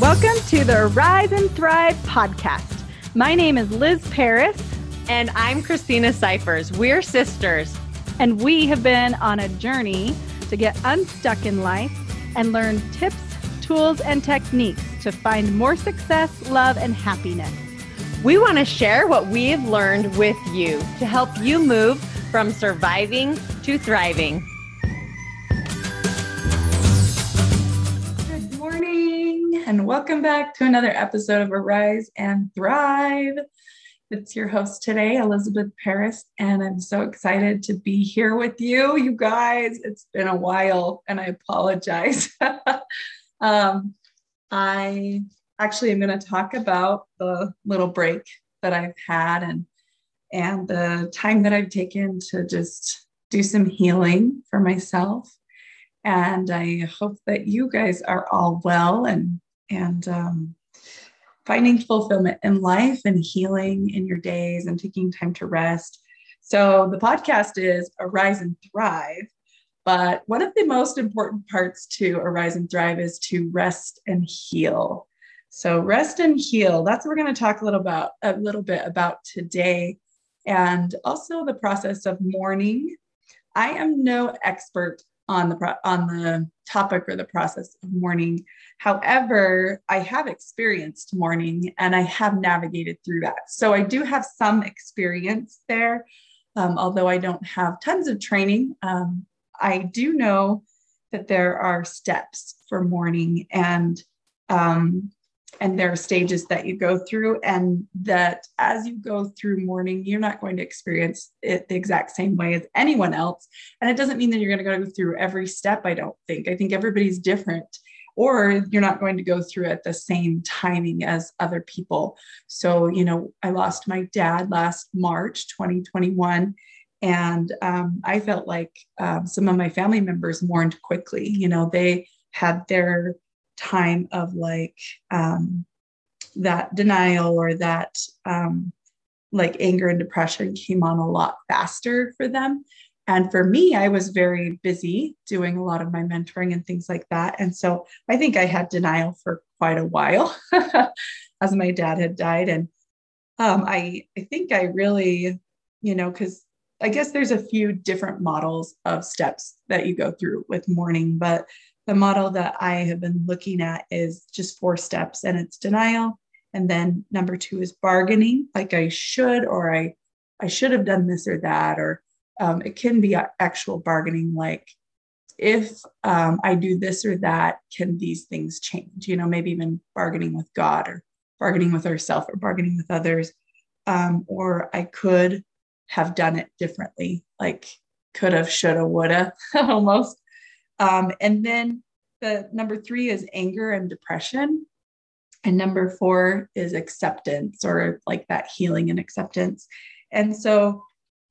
Welcome to the Rise and Thrive podcast. My name is Liz Paris. And I'm Christina Cyphers. We're sisters. And we have been on a journey to get unstuck in life and learn tips, tools, and techniques to find more success, love, and happiness. We want to share what we've learned with you to help you move from surviving to thriving. And welcome back to another episode of Arise and Thrive. It's your host today, Elizabeth Paris, and I'm so excited to be here with you, you guys. It's been a while, and I apologize. um, I actually am going to talk about the little break that I've had and and the time that I've taken to just do some healing for myself. And I hope that you guys are all well and and um, finding fulfillment in life and healing in your days and taking time to rest. So, the podcast is Arise and Thrive. But one of the most important parts to Arise and Thrive is to rest and heal. So, rest and heal, that's what we're going to talk a little about a little bit about today. And also the process of mourning. I am no expert on the on the topic or the process of mourning. However, I have experienced mourning and I have navigated through that. So I do have some experience there, um, although I don't have tons of training. Um, I do know that there are steps for mourning and um, and there are stages that you go through and that as you go through mourning you're not going to experience it the exact same way as anyone else. And it doesn't mean that you're going to go through every step i don't think. I think everybody's different or you're not going to go through at the same timing as other people. So you know i lost my dad last march 2021 and um, i felt like um, some of my family members mourned quickly. You know they had their time of like um, that denial or that um, like anger and depression came on a lot faster for them. And for me, I was very busy doing a lot of my mentoring and things like that. And so I think I had denial for quite a while as my dad had died. And um, I, I think I really, you know, because I guess there's a few different models of steps that you go through with mourning, but the model that I have been looking at is just four steps and it's denial. And then number two is bargaining, like I should, or I, I should have done this or that, or um, it can be actual bargaining, like if um, I do this or that, can these things change? You know, maybe even bargaining with God or bargaining with ourselves or bargaining with others. Um, or I could have done it differently, like could have, shoulda, woulda, almost. Um, and then the number three is anger and depression. And number four is acceptance or like that healing and acceptance. And so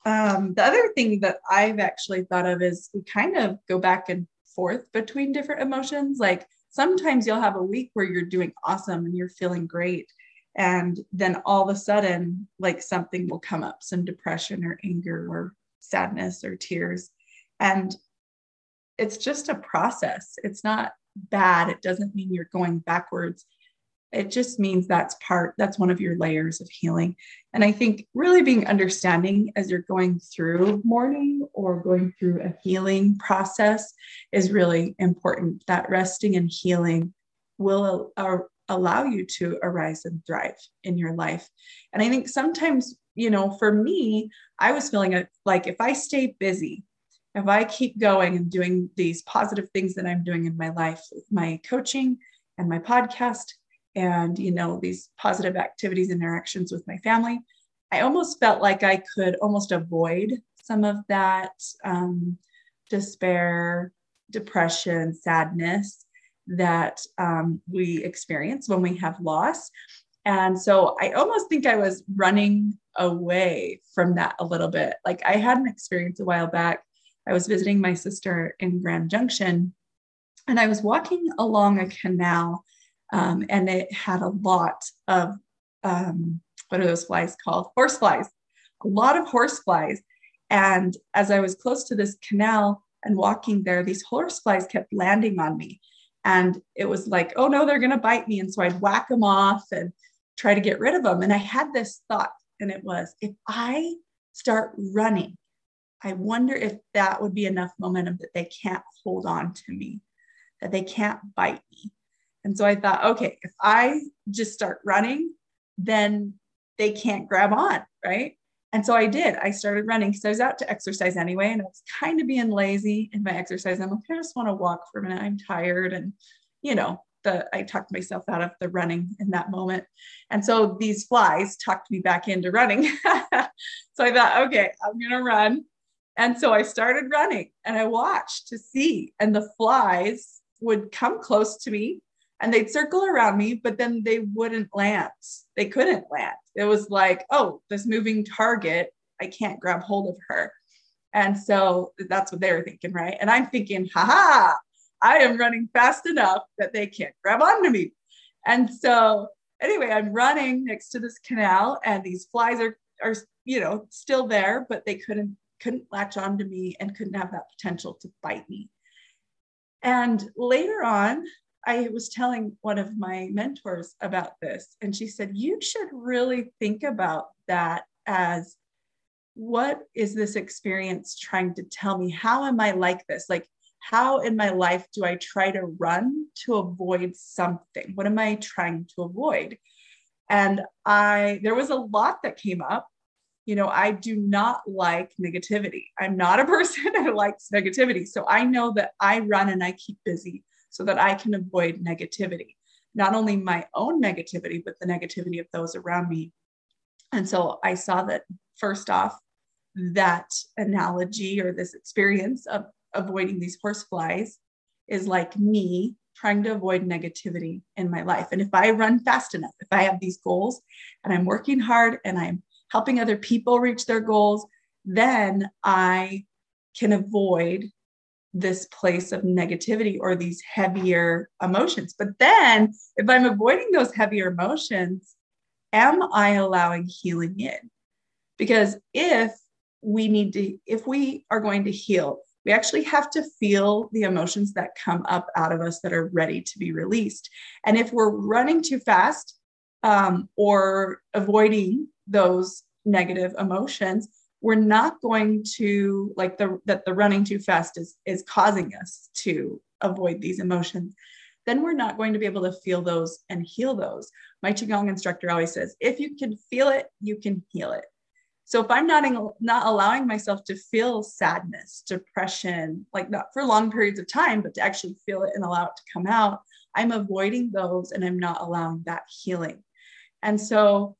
um, the other thing that I've actually thought of is we kind of go back and forth between different emotions. Like sometimes you'll have a week where you're doing awesome and you're feeling great. And then all of a sudden, like something will come up, some depression or anger or sadness or tears. And it's just a process. It's not bad. It doesn't mean you're going backwards. It just means that's part, that's one of your layers of healing. And I think really being understanding as you're going through mourning or going through a healing process is really important. That resting and healing will uh, allow you to arise and thrive in your life. And I think sometimes, you know, for me, I was feeling like if I stay busy, if I keep going and doing these positive things that I'm doing in my life, my coaching and my podcast, and you know these positive activities and interactions with my family, I almost felt like I could almost avoid some of that um, despair, depression, sadness that um, we experience when we have loss. And so I almost think I was running away from that a little bit. Like I had an experience a while back I was visiting my sister in Grand Junction and I was walking along a canal um, and it had a lot of, um, what are those flies called? Horse flies, a lot of horse flies. And as I was close to this canal and walking there, these horse flies kept landing on me. And it was like, oh no, they're going to bite me. And so I'd whack them off and try to get rid of them. And I had this thought, and it was if I start running, I wonder if that would be enough momentum that they can't hold on to me, that they can't bite me. And so I thought, okay, if I just start running, then they can't grab on, right? And so I did. I started running because I was out to exercise anyway, and I was kind of being lazy in my exercise. I'm like, I just want to walk for a minute. I'm tired, and you know, the I talked myself out of the running in that moment. And so these flies talked me back into running. so I thought, okay, I'm gonna run. And so I started running, and I watched to see, and the flies would come close to me and they'd circle around me, but then they wouldn't land. They couldn't land. It was like, oh, this moving target, I can't grab hold of her. And so that's what they were thinking, right? And I'm thinking, haha, I am running fast enough that they can't grab onto me. And so anyway, I'm running next to this canal and these flies are are you know still there, but they couldn't couldn't latch onto me and couldn't have that potential to bite me. And later on, I was telling one of my mentors about this, and she said, You should really think about that as what is this experience trying to tell me? How am I like this? Like, how in my life do I try to run to avoid something? What am I trying to avoid? And I, there was a lot that came up. You know, I do not like negativity. I'm not a person who likes negativity. So I know that I run and I keep busy so that I can avoid negativity, not only my own negativity, but the negativity of those around me. And so I saw that first off, that analogy or this experience of avoiding these horse flies is like me trying to avoid negativity in my life. And if I run fast enough, if I have these goals and I'm working hard and I'm helping other people reach their goals, then I can avoid this place of negativity or these heavier emotions. But then, if I'm avoiding those heavier emotions, am I allowing healing in? Because if we need to, if we are going to heal, we actually have to feel the emotions that come up out of us that are ready to be released. And if we're running too fast um, or avoiding those negative emotions, we're not going to like the that the running too fast is is causing us to avoid these emotions then we're not going to be able to feel those and heal those. My qigong instructor always says if you can feel it you can heal it. So if i'm not not allowing myself to feel sadness depression like not for long periods of time but to actually feel it and allow it to come out i'm avoiding those and i'm not allowing that healing. And so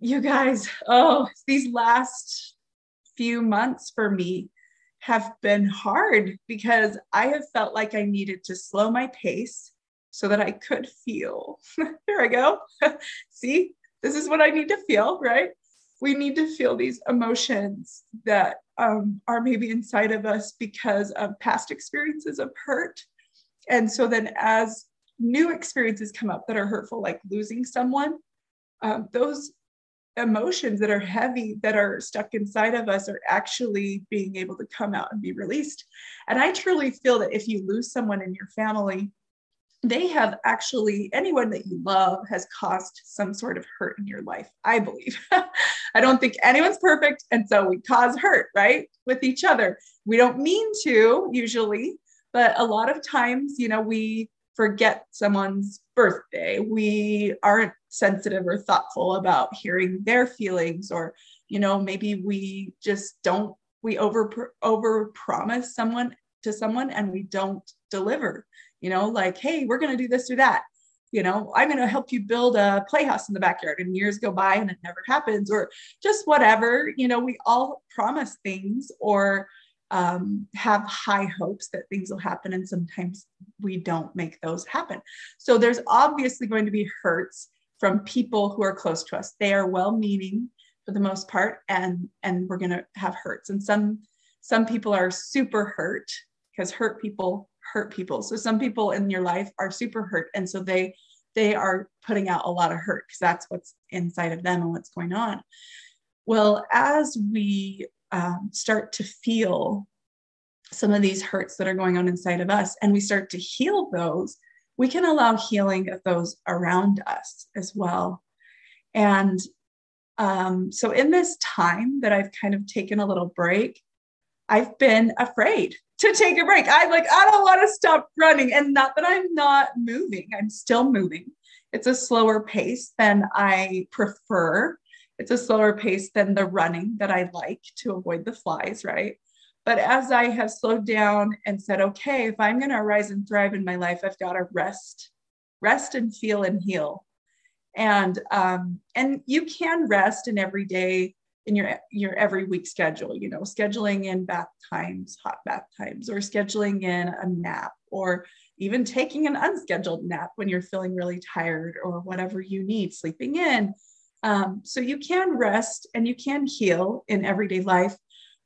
you guys, oh, these last few months for me have been hard because I have felt like I needed to slow my pace so that I could feel. Here I go. See, this is what I need to feel, right? We need to feel these emotions that um, are maybe inside of us because of past experiences of hurt. And so then, as new experiences come up that are hurtful, like losing someone, um, those emotions that are heavy that are stuck inside of us are actually being able to come out and be released. And I truly feel that if you lose someone in your family, they have actually, anyone that you love has caused some sort of hurt in your life, I believe. I don't think anyone's perfect. And so we cause hurt, right? With each other. We don't mean to usually, but a lot of times, you know, we forget someone's birthday. We aren't sensitive or thoughtful about hearing their feelings or you know maybe we just don't we over over promise someone to someone and we don't deliver you know like hey we're going to do this or that. You know i'm going to help you build a playhouse in the backyard and years go by and it never happens or just whatever you know we all promise things or um, have high hopes that things will happen and sometimes we don't make those happen. So there's obviously going to be hurts from people who are close to us. They are well meaning for the most part and and we're going to have hurts. And some some people are super hurt because hurt people hurt people. So some people in your life are super hurt and so they they are putting out a lot of hurt because that's what's inside of them and what's going on. Well as we um, start to feel some of these hurts that are going on inside of us and we start to heal those, we can allow healing of those around us as well. And um, so, in this time that I've kind of taken a little break, I've been afraid to take a break. I'm like, I don't want to stop running. And not that I'm not moving, I'm still moving. It's a slower pace than I prefer. It's a slower pace than the running that I like to avoid the flies, right? But as I have slowed down and said, okay, if I'm going to rise and thrive in my life, I've got to rest, rest and feel and heal. And um, and you can rest in every day in your your every week schedule. You know, scheduling in bath times, hot bath times, or scheduling in a nap, or even taking an unscheduled nap when you're feeling really tired or whatever you need, sleeping in. Um, so you can rest and you can heal in everyday life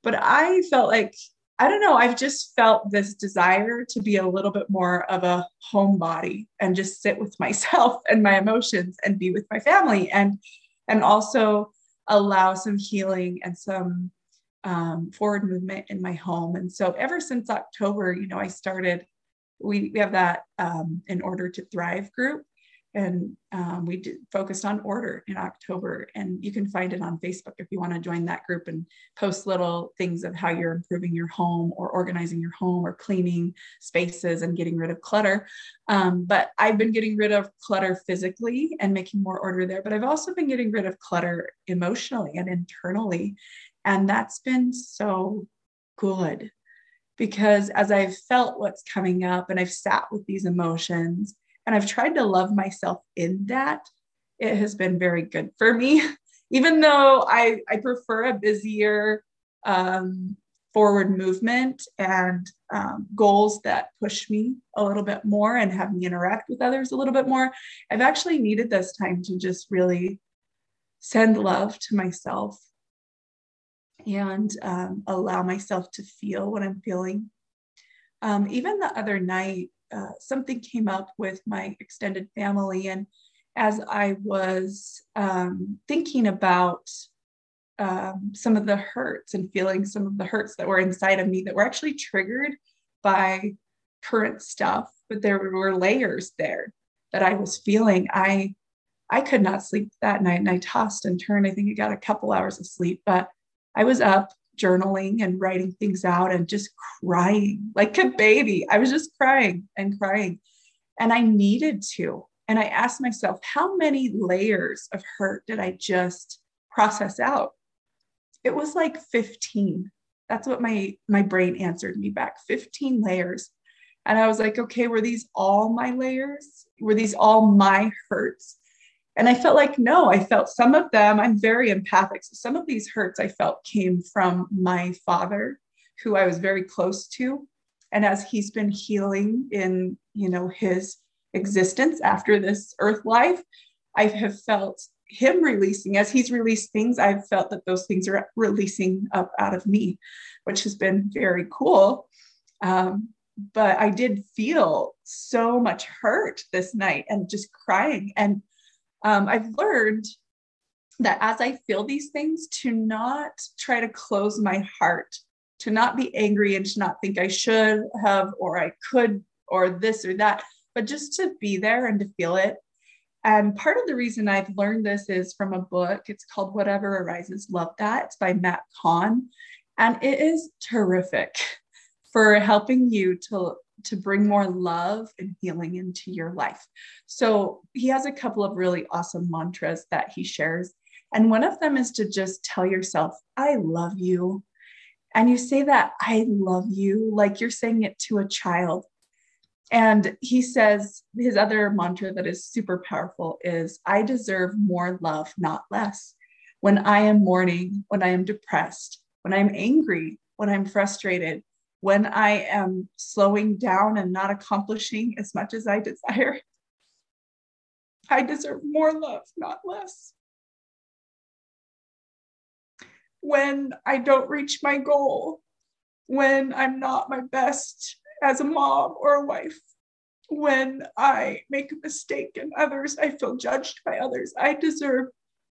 but I felt like, I don't know, I've just felt this desire to be a little bit more of a homebody and just sit with myself and my emotions and be with my family and and also allow some healing and some um, forward movement in my home. And so ever since October, you know, I started, we, we have that um, in order to thrive group and um, we did, focused on order in October. And you can find it on Facebook if you want to join that group and post little things of how you're improving your home or organizing your home or cleaning spaces and getting rid of clutter. Um, but I've been getting rid of clutter physically and making more order there. But I've also been getting rid of clutter emotionally and internally. And that's been so good because as I've felt what's coming up and I've sat with these emotions and I've tried to love myself in that. It has been very good for me, even though I, I prefer a busier um, forward movement and um, goals that push me a little bit more and have me interact with others a little bit more. I've actually needed this time to just really send love to myself and um, allow myself to feel what I'm feeling. Um, even the other night, uh, something came up with my extended family. And as I was um, thinking about um, some of the hurts and feeling some of the hurts that were inside of me that were actually triggered by current stuff, but there were layers there that I was feeling. I I could not sleep that night and I tossed and turned. I think I got a couple hours of sleep, but I was up journaling and writing things out and just crying like a baby. I was just crying and crying. And I needed to. And I asked myself, how many layers of hurt did I just process out? It was like 15. That's what my my brain answered me back. 15 layers. And I was like, okay, were these all my layers? Were these all my hurts? And I felt like, no, I felt some of them, I'm very empathic. So some of these hurts I felt came from my father, who I was very close to. And as he's been healing in, you know, his existence after this earth life, I have felt him releasing as he's released things i've felt that those things are releasing up out of me which has been very cool um, but i did feel so much hurt this night and just crying and um, I've learned that as I feel these things, to not try to close my heart, to not be angry and to not think I should have or I could or this or that, but just to be there and to feel it. And part of the reason I've learned this is from a book. It's called Whatever Arises Love That. It's by Matt Kahn. And it is terrific for helping you to to bring more love and healing into your life. So he has a couple of really awesome mantras that he shares. And one of them is to just tell yourself, I love you. And you say that, I love you, like you're saying it to a child. And he says his other mantra that is super powerful is I deserve more love, not less. When I am mourning, when I am depressed, when I'm angry, when I'm frustrated, when I am slowing down and not accomplishing as much as I desire. I deserve more love, not less. When I don't reach my goal, when I'm not my best as a mom or a wife, when I make a mistake and others, I feel judged by others, I deserve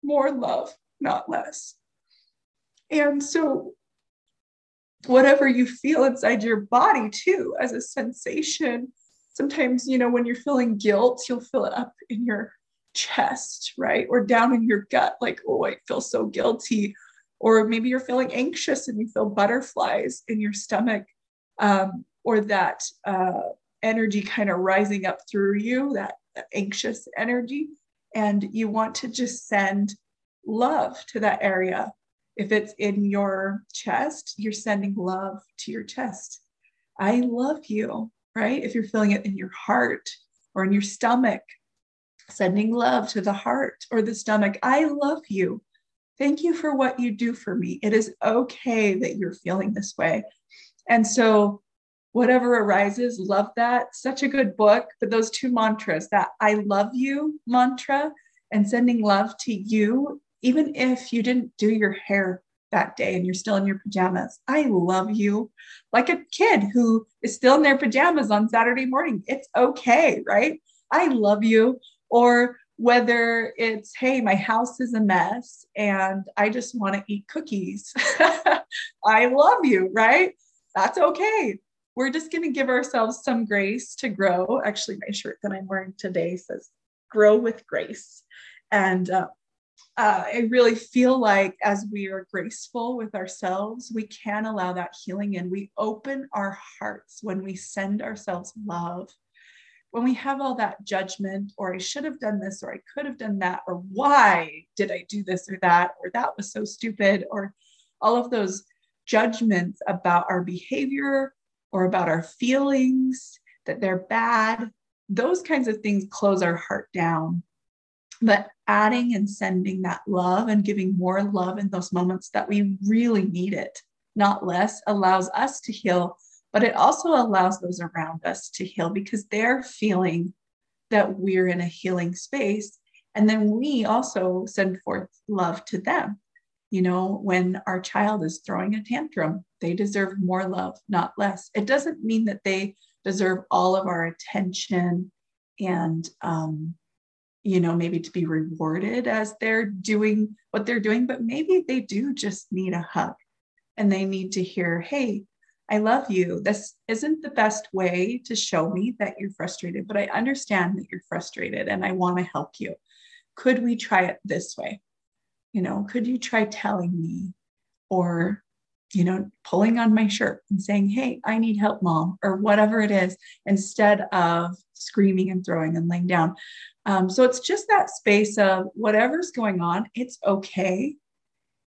more love, not less. And so whatever you feel inside your body too as a sensation. Sometimes, you know, when you're feeling guilt, you'll feel it up in your chest, right? Or down in your gut, like, oh, I feel so guilty. Or maybe you're feeling anxious and you feel butterflies in your stomach, um, or that uh, energy kind of rising up through you, that anxious energy. And you want to just send love to that area if it's in your chest, you're sending love to your chest. I love you, right? If you're feeling it in your heart or in your stomach, sending love to the heart or the stomach. I love you. Thank you for what you do for me. It is okay that you're feeling this way. And so, whatever arises, love that. Such a good book. But those two mantras that I love you mantra and sending love to you even if you didn't do your hair that day and you're still in your pajamas. I love you. Like a kid who is still in their pajamas on Saturday morning. It's okay, right? I love you. Or whether it's, hey, my house is a mess and I just want to eat cookies. I love you, right? That's okay. We're just going to give ourselves some grace to grow. Actually, my shirt that I'm wearing today says grow with grace. And uh, uh, I really feel like as we are graceful with ourselves, we can allow that healing in. We open our hearts when we send ourselves love. When we have all that judgment, or I should have done this, or I could have done that, or why did I do this or that, or that was so stupid, or all of those judgments about our behavior or about our feelings that they're bad, those kinds of things close our heart down but adding and sending that love and giving more love in those moments that we really need it, not less, allows us to heal, but it also allows those around us to heal because they're feeling that we're in a healing space. And then we also send forth love to them. You know, when our child is throwing a tantrum, they deserve more love, not less. It doesn't mean that they deserve all of our attention and um, you know, maybe to be rewarded as they're doing what they're doing, but maybe they do just need a hug and they need to hear, hey, I love you. This isn't the best way to show me that you're frustrated, but I understand that you're frustrated and I want to help you. Could we try it this way? You know, could you try telling me or, you know, pulling on my shirt and saying, hey, I need help, mom, or whatever it is, instead of screaming and throwing and laying down. Um, so it's just that space of whatever's going on, it's okay.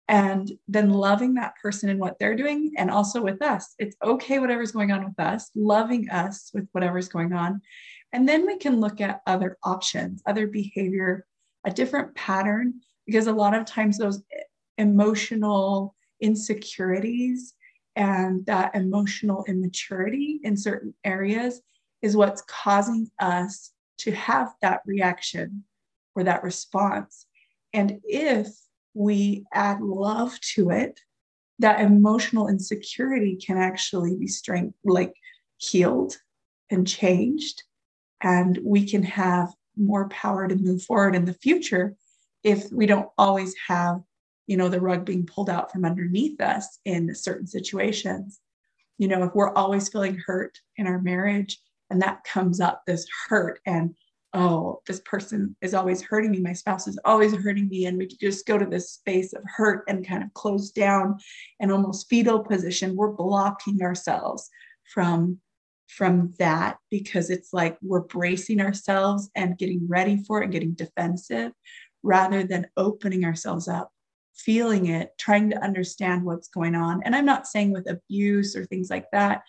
And then loving that person and what they're doing, and also with us. It's okay, whatever's going on with us, loving us with whatever's going on. And then we can look at other options, other behavior, a different pattern, because a lot of times those emotional insecurities and that emotional immaturity in certain areas is what's causing us to have that reaction or that response. And if we add love to it, that emotional insecurity can actually be strength like healed and changed. And we can have more power to move forward in the future if we don't always have, you know, the rug being pulled out from underneath us in certain situations. You know, if we're always feeling hurt in our marriage and that comes up this hurt and oh this person is always hurting me. My spouse is always hurting me and we just go to this space of hurt and kind of close down and almost fetal position. We're blocking ourselves from from that because it's like we're bracing ourselves and getting ready for it and getting defensive rather than opening ourselves up feeling it trying to understand what's going on. And i'm not saying with abuse or things like that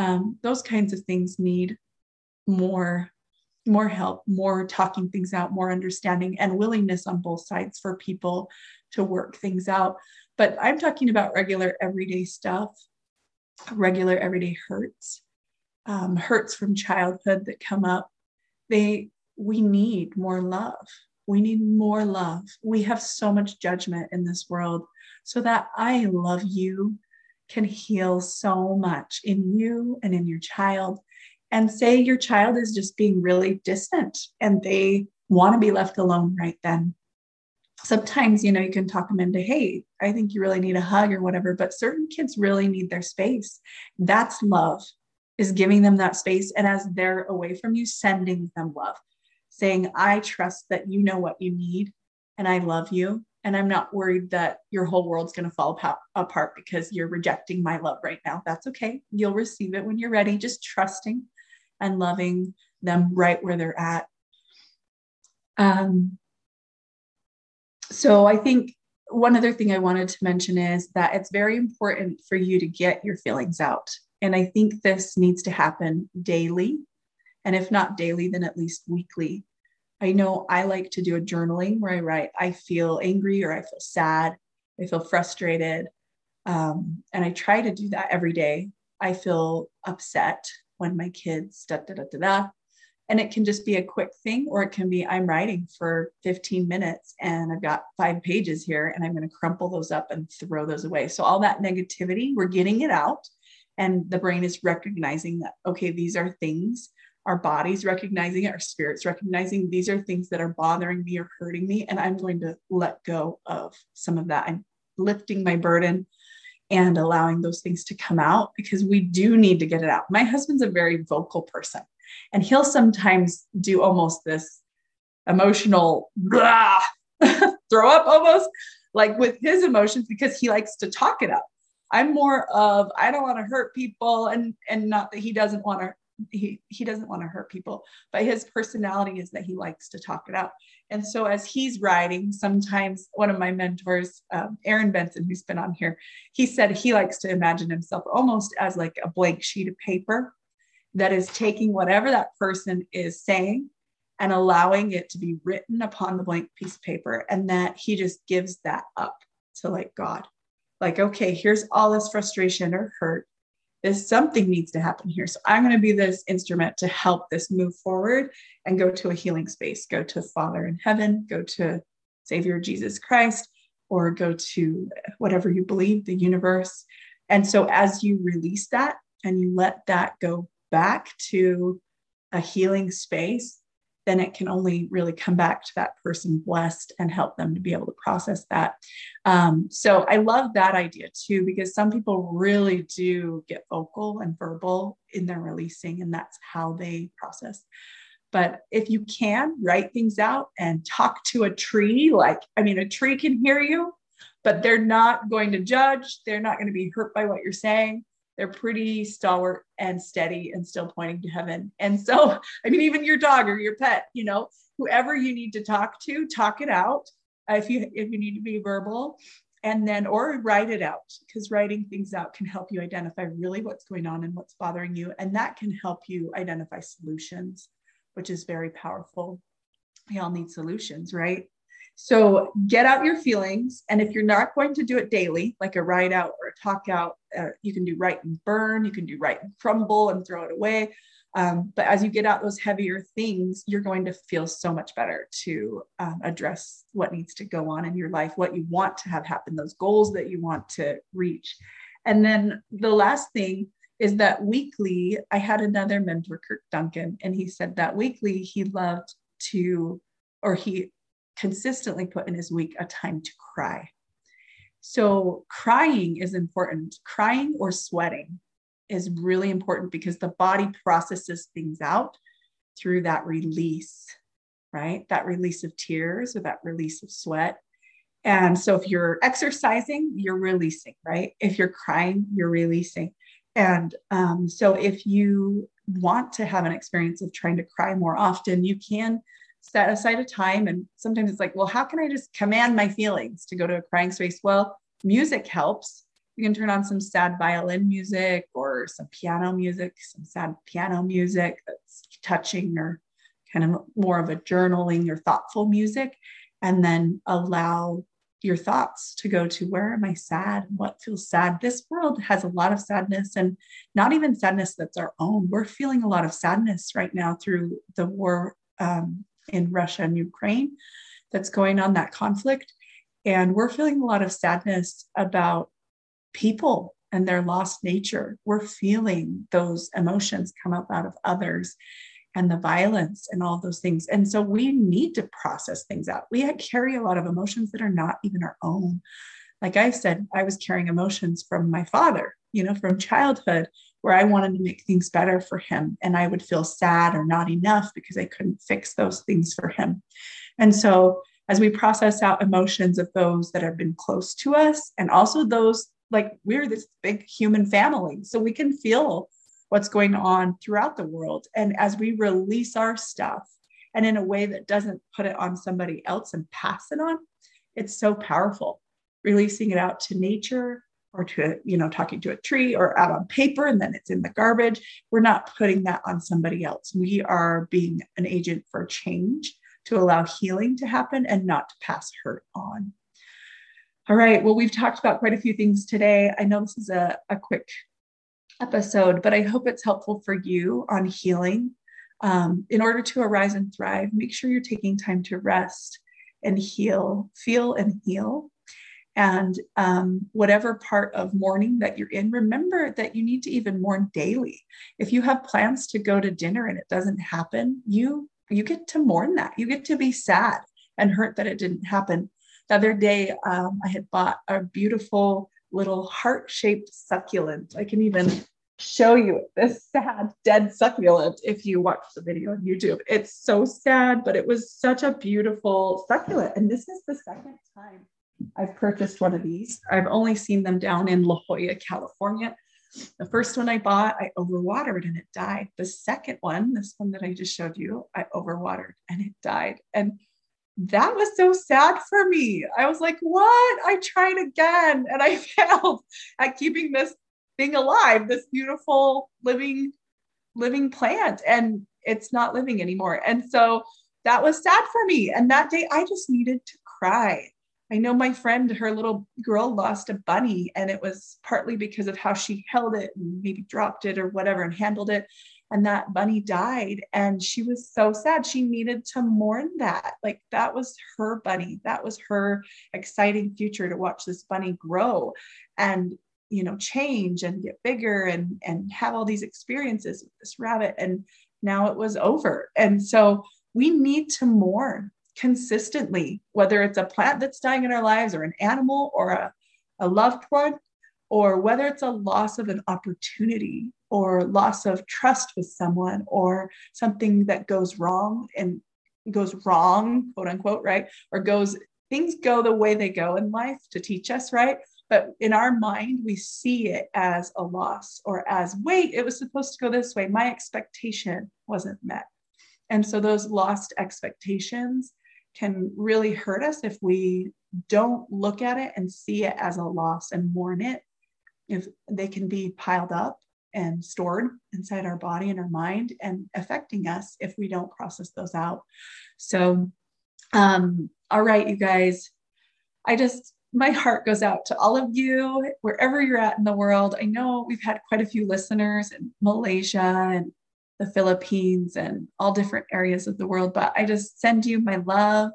um, those kinds of things need more more help more talking things out more understanding and willingness on both sides for people to work things out. But i'm talking about regular everyday stuff regular everyday hurts um, hurts from childhood that come up. They we need more love. We need more love. We have so much judgment in this world. So that i love you can heal so much in you and in your child. And say your child is just being really distant and they want to be left alone right then. sometimes, you know, you can talk them into, hey, I think you really need a hug or whatever, but certain kids really need their space. That's love, is giving them that space. And as they're away from you, sending them love, saying, I trust that you know what you need and I love you. And I'm not worried that your whole world's going to fall apart because you're rejecting my love right now. That's okay. You'll receive it when you're ready, just trusting and loving them right where they're at. Um, so I think one other thing I wanted to mention is that it's very important for you to get your feelings out. And I think this needs to happen daily. And if not daily, then at least weekly. I know I like to do a journaling where I write, I feel angry or I feel sad, I feel frustrated. Um, and I try to do that every day. I feel upset when my kids da da da da da. And it can just be a quick thing, or it can be I'm writing for 15 minutes and I've got five pages here and I'm going to crumple those up and throw those away. So, all that negativity, we're getting it out. And the brain is recognizing that, okay, these are things, our bodies recognizing it, our spirits recognizing these are things that are bothering me or hurting me. And I'm going to let go of some of that. I'm lifting my burden and allowing those things to come out because we do need to get it out. My husband's a very vocal person. And he'll sometimes do almost this emotional blah, throw up almost like with his emotions because he likes to talk it up. I'm more of I don't want to hurt people and and not that he doesn't want to he he doesn't want to hurt people, but his personality is that he likes to talk it out. And so as he's writing, sometimes one of my mentors, um, Aaron Benson, who's been on here, he said he likes to imagine himself almost as like a blank sheet of paper that is taking whatever that person is saying and allowing it to be written upon the blank piece of paper and that he just gives that up to like god like okay here's all this frustration or hurt this something needs to happen here. So i'm going to be this instrument to help this move forward and go to a healing space go to father in heaven go to savior jesus christ or go to whatever you believe the universe. And so as you release that and you let that go back to a healing space, then it can only really come back to that person blessed and help them to be able to process that. Um, so I love that idea too, because some people really do get vocal and verbal in their releasing, and that's how they process. But if you can write things out and talk to a tree, like, I mean, a tree can hear you, but they're not going to judge, they're not going to be hurt by what you're saying they're pretty stalwart and steady and still pointing to heaven. And so, I mean, even your dog or your pet, you know, whoever you need to talk to, talk it out. If you if you need to be verbal, and then or write it out because writing things out can help you identify really what's going on and what's bothering you, and that can help you identify solutions, which is very powerful. We all need solutions, right? So get out your feelings. And if you're not going to do it daily, like a write out or a talk out, uh, you can do write and burn, you can do write and crumble and throw it away. Um, but as you get out those heavier things, you're going to feel so much better to um, address what needs to go on in your life, what you want to have happen, those goals that you want to reach. And then the last thing is that weekly, I had another mentor, Kirk Duncan, and he said that weekly he loved to, or he consistently put in his week a time to cry. So, crying is important. Crying or sweating is really important because the body processes things out through that release, right? That release of tears or that release of sweat. And so, if you're exercising, you're releasing, right? If you're crying, you're releasing. And um, so, if you want to have an experience of trying to cry more often, you can set aside a time. And sometimes it's like, well, how can I just command my feelings to go to a crying space? Well, music helps. You can turn on some sad violin music or some piano music, some sad piano music that's touching or kind of more of a journaling or thoughtful music. And then allow your thoughts to go to where am I sad? What feels sad? This world has a lot of sadness and not even sadness that's our own. We're feeling a lot of sadness right now through the war um, in Russia and Ukraine that's going on, that conflict. And we're feeling a lot of sadness about people and their lost nature. We're feeling those emotions come up out of others. and the violence and all those things. And so we need to process things out. We carry a lot of emotions that are not even our own. Like I said, I was carrying emotions from my father, you know, from childhood, where I wanted to make things better for him. And I would feel sad or not enough because I couldn't fix those things for him. And so as we process out emotions of those that have been close to us and also those like we're this big human family so we can feel what's going on throughout the world and as we release our stuff and in a way that doesn't put it on somebody else and pass it on it's so powerful releasing it out to nature or to you know talking to a tree or out on paper and then it's in the garbage we're not putting that on somebody else we are being an agent for change to allow healing to happen and not to pass hurt on. All right. Well, we've talked about quite a few things today. I know this is a, a quick episode, but I hope it's helpful for you on healing. Um, in order to arise and thrive, make sure you're taking time to rest and heal, feel and heal. And um, whatever part of mourning that you're in, remember that you need to even mourn daily. If you have plans to go to dinner and it doesn't happen, you you get to mourn that. You get to be sad and hurt that it didn't happen. The other day, um, I had bought a beautiful little heart shaped succulent. I can even show you this sad dead succulent if you watch the video on YouTube. It's so sad, but it was such a beautiful succulent. And this is the second time I've purchased one of these. I've only seen them down in La Jolla, California. The first one I bought, I overwatered and it died. The second one, this one that I just showed you, I overwatered and it died. And that was so sad for me. I was like, what? I tried again and I failed at keeping this thing alive, this beautiful living living plant and it's not living anymore. And so that was sad for me. And that day I just needed to cry. I know my friend, her little girl lost a bunny, and it was partly because of how she held it and maybe dropped it or whatever and handled it. And that bunny died. And she was so sad. She needed to mourn that. Like that was her bunny. That was her exciting future to watch this bunny grow and, you know, change and get bigger and, and have all these experiences with this rabbit. And now it was over. And so we need to mourn consistently, whether it's a plant that's dying in our lives or an animal or a, a loved one, or whether it's a loss of an opportunity or loss of trust with someone or something that goes wrong and goes wrong, quote unquote, right? Or goes, things go the way they go in life to teach us, right? But in our mind, we see it as a loss or as, wait, it was supposed to go this way. My expectation wasn't met. And so those lost expectations can really hurt us if we don't look at it and see it as a loss and mourn it. If they can be piled up and stored inside our body and our mind and affecting us if we don't process those out. So, um, all right, you guys, I just, my heart goes out to all of you, wherever you're at in the world. I know we've had quite a few listeners in Malaysia and the Philippines and all different areas of the world. But I just send you my love.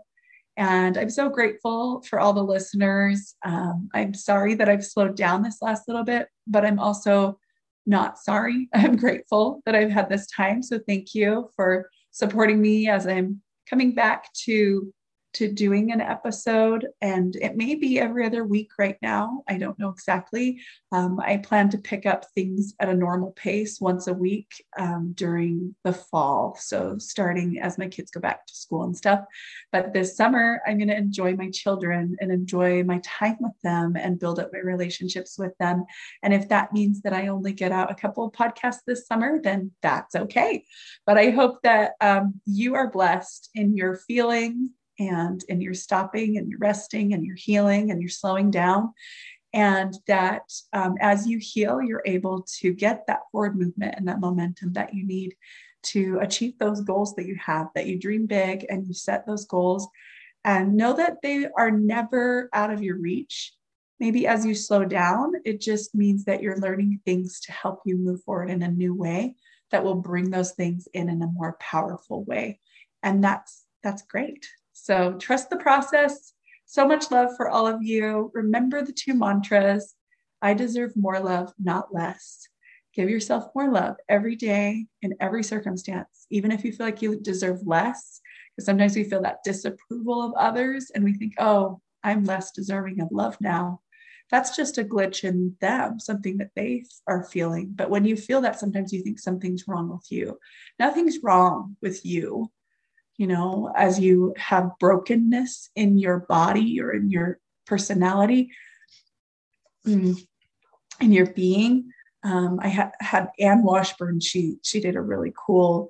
And I'm so grateful for all the listeners. Um, I'm sorry that I've slowed down this last little bit, but I'm also not sorry. I'm grateful that I've had this time. So thank you for supporting me as I'm coming back to to doing an episode, and it may be every other week right now. I don't know exactly. Um, I plan to pick up things at a normal pace once a week um, during the fall. So, starting as my kids go back to school and stuff. But this summer, I'm going to enjoy my children and enjoy my time with them and build up my relationships with them. And if that means that I only get out a couple of podcasts this summer, then that's okay. But I hope that um, you are blessed in your feeling and and you're stopping and you're resting and you're healing and you're slowing down. And that um, as you heal you're able to get that forward movement and that momentum that you need to achieve those goals that you have that you dream big and you set those goals. And know that they are never out of your reach. Maybe as you slow down it just means that you're learning things to help you move forward in a new way that will bring those things in in a more powerful way. And that's that's great so trust the process. So much love for all of you. Remember the two mantras I deserve more love, not less. Give yourself more love every day in every circumstance, even if you feel like you deserve less. Because sometimes we feel that disapproval of others and we think, oh, I'm less deserving of love now. That's just a glitch in them, something that they are feeling. But when you feel that, sometimes you think something's wrong with you. Nothing's wrong with you. You know, as you have brokenness in your body or in your personality, mm, in your being, um, I ha- had Anne Washburn. She she did a really cool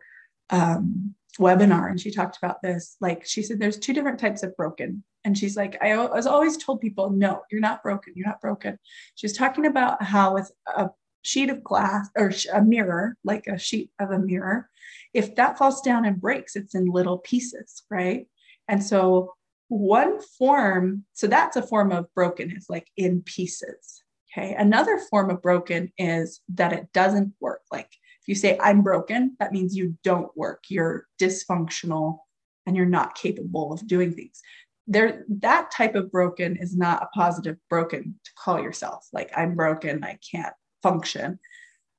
um, webinar, and she talked about this. Like she said, there's two different types of broken, and she's like, I, I was always told people, no, you're not broken. You're not broken. She's talking about how with a sheet of glass or a mirror, like a sheet of a mirror, if that falls down and breaks, it's in little pieces, right? And so one form, so that's a form of brokenness, like in pieces. Okay. Another form of broken is that it doesn't work. Like if you say, I'm broken, that means you don't work. You're dysfunctional and you're not capable of doing things. There, that type of broken is not a positive broken to call yourself. Like I'm broken, I can't function.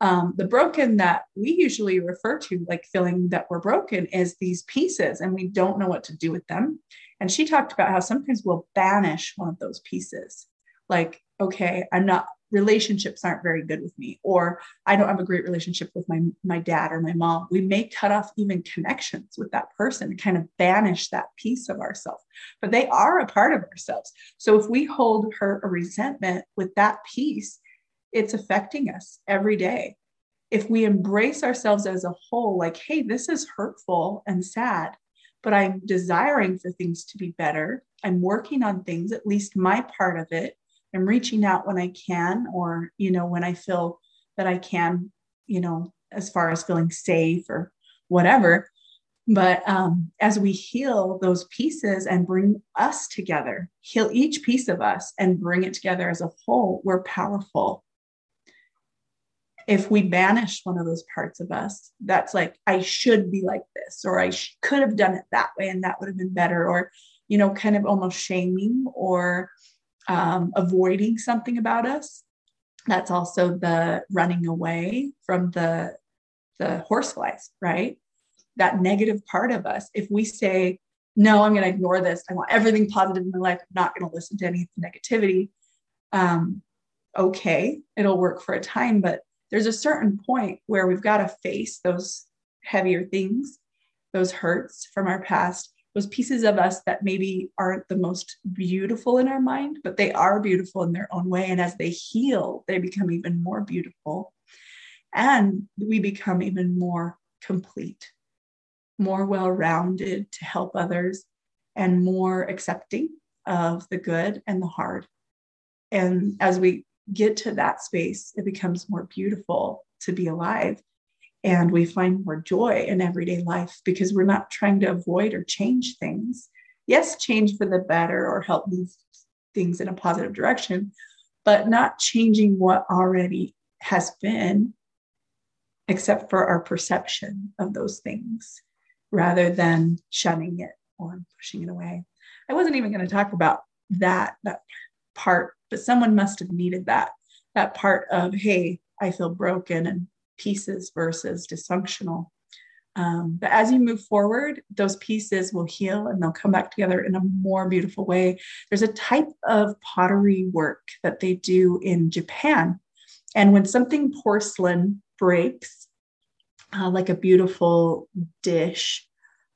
Um, the broken that we usually refer to, like feeling that we're broken, is these pieces and we don't know what to do with them. And she talked about how sometimes we'll banish one of those pieces. Like okay, I'm not relationships aren't very good with me or i don't have a great relationship with my my dad or my mom we may cut off even connections with that person kind of banish that piece of ourselves but they are a part of ourselves so if we hold her a resentment with that piece it's affecting us every day if we embrace ourselves as a whole like hey this is hurtful and sad but i'm desiring for things to be better i'm working on things at least my part of it I'm reaching out when I can, or, you know, when I feel that I can, you know, as far as feeling safe or whatever. But um, as we heal those pieces and bring us together, heal each piece of us and bring it together as a whole, we're powerful. If we banish one of those parts of us, that's like, I should be like this, or I sh- could have done it that way and that would have been better, or, you know, kind of almost shaming or um, avoiding something about us. That's also the running away from the the horseflies, right? That negative part of us. If we say, no, I'm going to ignore this. I want everything positive in my life. I'm not going to listen to any negativity. Um, okay, it'll work for a time, but there's a certain point where we've got to face those heavier things, those hurts from our past, those pieces of us that maybe aren't the most beautiful in our mind, but they are beautiful in their own way. And as they heal, they become even more beautiful. And we become even more complete, more well rounded to help others, and more accepting of the good and the hard. And as we get to that space, it becomes more beautiful to be alive and we find more joy in everyday life because we're not trying to avoid or change things. Yes, change for the better or help move things in a positive direction, but not changing what already has been, except for our perception of those things rather than shunning it or pushing it away. I wasn't even going to talk about that that part, but someone must have needed that that part of hey, I feel broken and pieces versus dysfunctional. Um, but as you move forward, those pieces will heal and they'll come back together in a more beautiful way. There's a type of pottery work that they do in Japan. And when something porcelain breaks, uh, like a beautiful dish,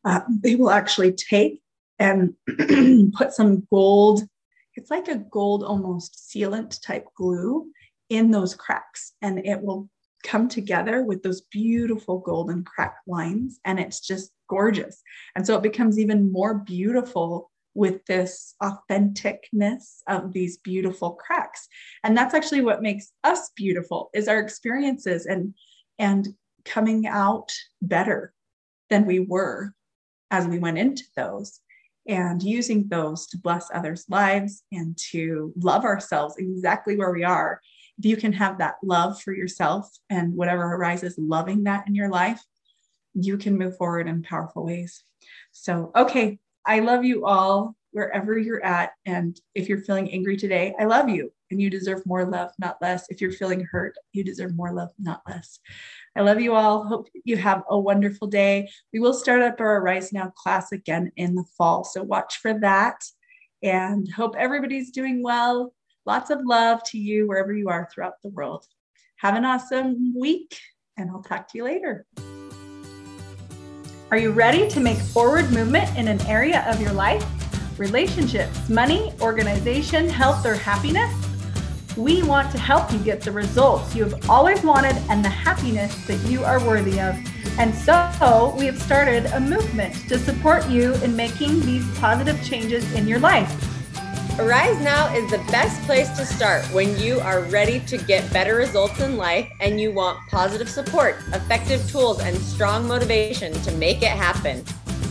uh, they will actually take and put some gold, it's like a gold almost sealant type glue in those cracks, and it will come together with those beautiful golden crack lines and it's just gorgeous. And so it becomes even more beautiful with this authenticness of these beautiful cracks. And that's actually what makes us beautiful is our experiences and and coming out better than we were as we went into those and using those to bless others lives and to love ourselves exactly where we are if you can have that love for yourself and whatever arises, loving that in your life, you can move forward in powerful ways. So, okay, I love you all wherever you're at. And if you're feeling angry today, I love you. And you deserve more love, not less. If you're feeling hurt, you deserve more love, not less. I love you all. Hope you have a wonderful day. We will start up our Arise Now class again in the fall. So watch for that and hope everybody's doing well. Lots of love to you wherever you are throughout the world. Have an awesome week, and I'll talk to you later. Are you ready to make forward movement in an area of your life? Relationships, money, organization, health, or happiness? We want to help you get the results you have always wanted and the happiness that you are worthy of. And so we have started a movement to support you in making these positive changes in your life. Arise Now is the best place to start when you are ready to get better results in life and you want positive support, effective tools, and strong motivation to make it happen.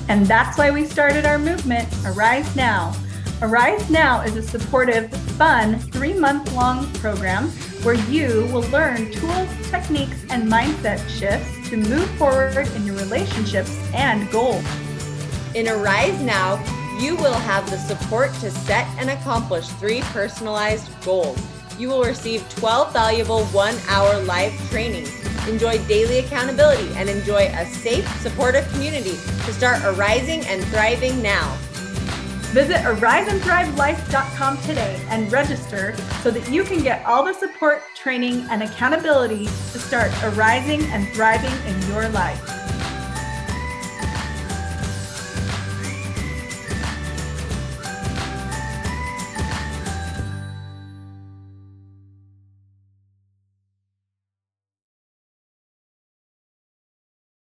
And that's why we started our movement, Arise Now. Arise Now is a supportive, fun, three month long program where you will learn tools, techniques, and mindset shifts to move forward in your relationships and goals. In Arise Now, you will have the support to set and accomplish three personalized goals. You will receive 12 valuable one hour live trainings, enjoy daily accountability, and enjoy a safe, supportive community to start arising and thriving now. Visit ariseandthrivelife.com today and register so that you can get all the support, training, and accountability to start arising and thriving in your life.